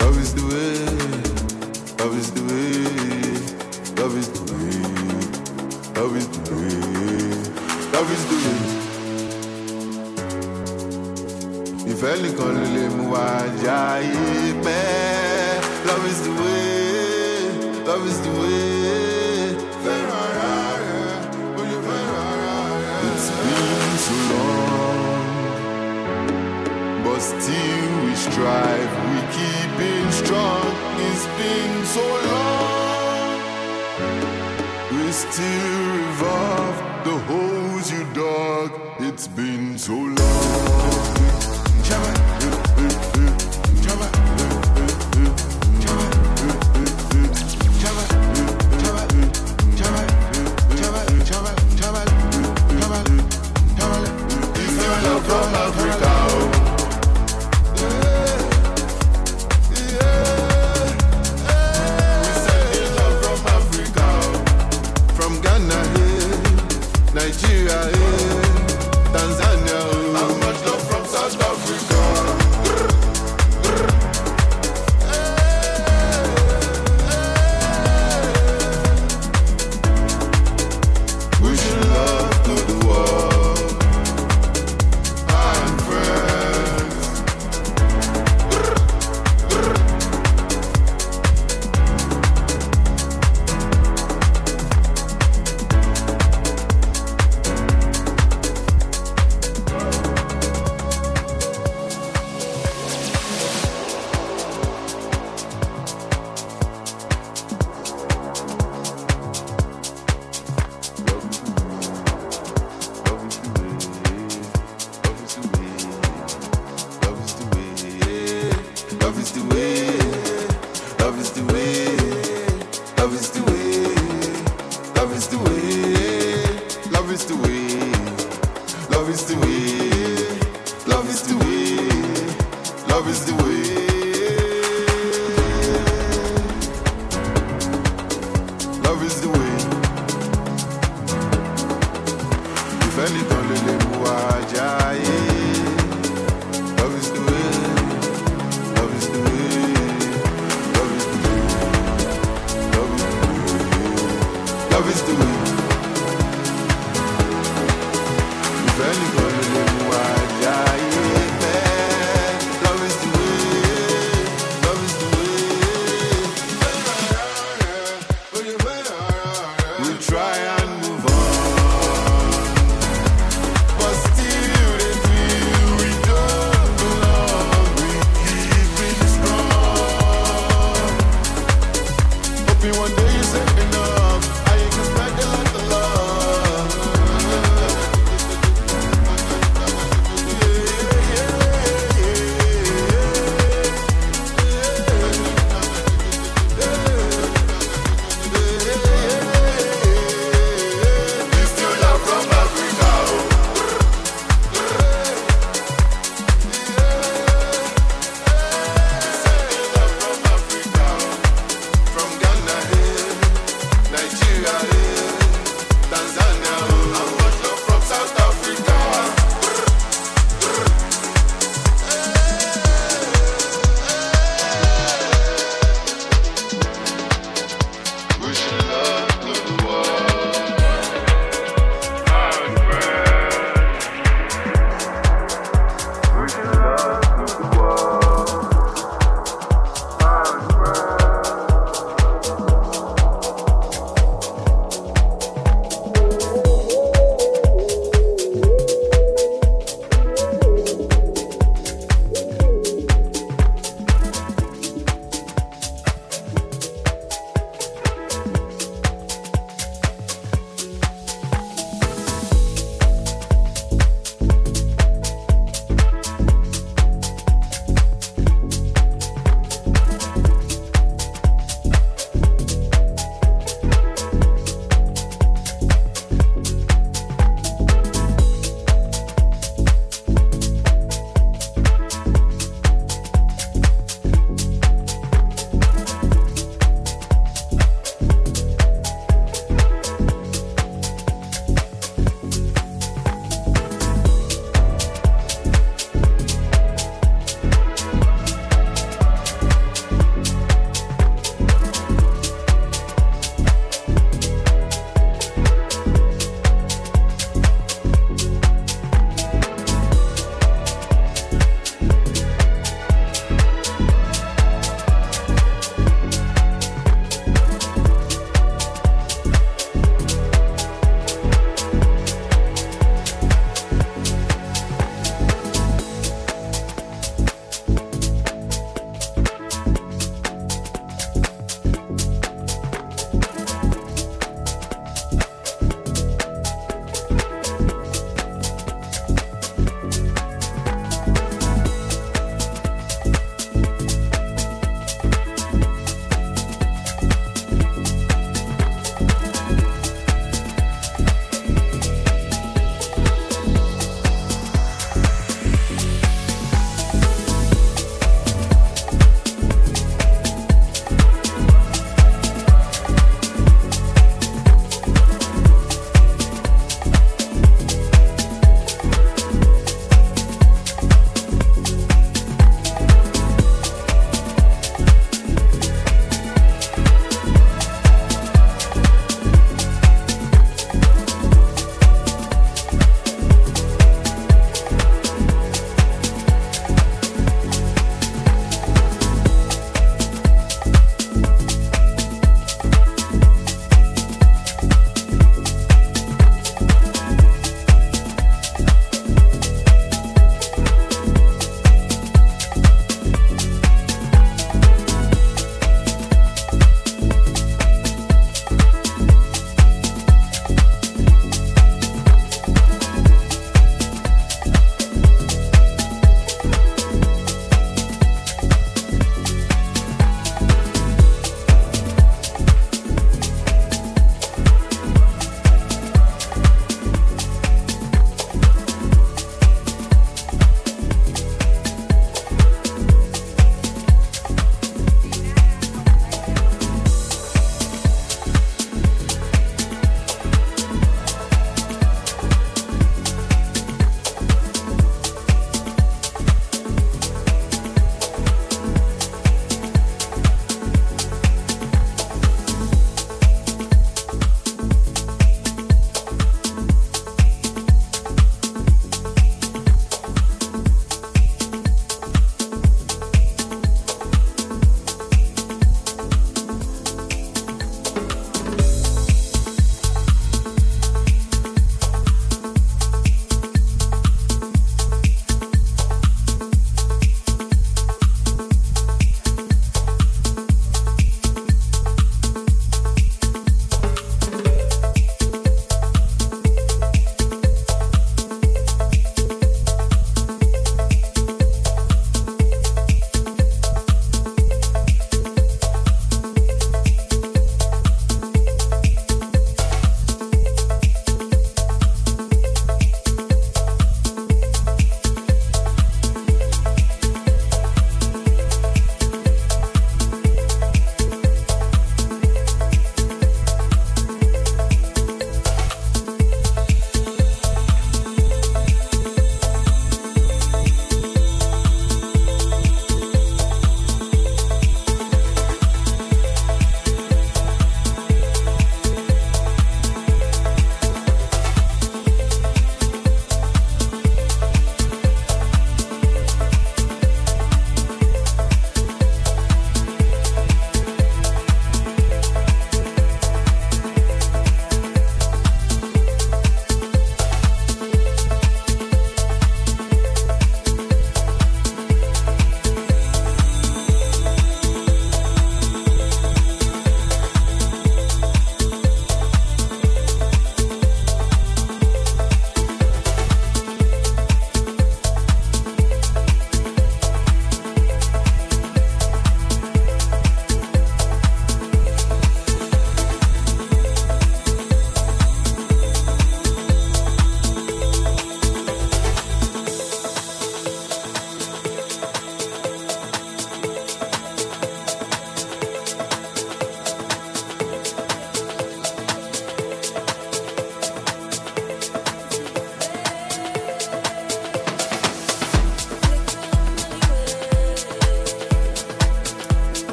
Love is the way, love is the way, love is the way, love is the way, love is the way. Love is the way, love is the way. It's been so long still we strive, we keep being strong. It's been so long. We still revolve the holes you dug. It's been so long.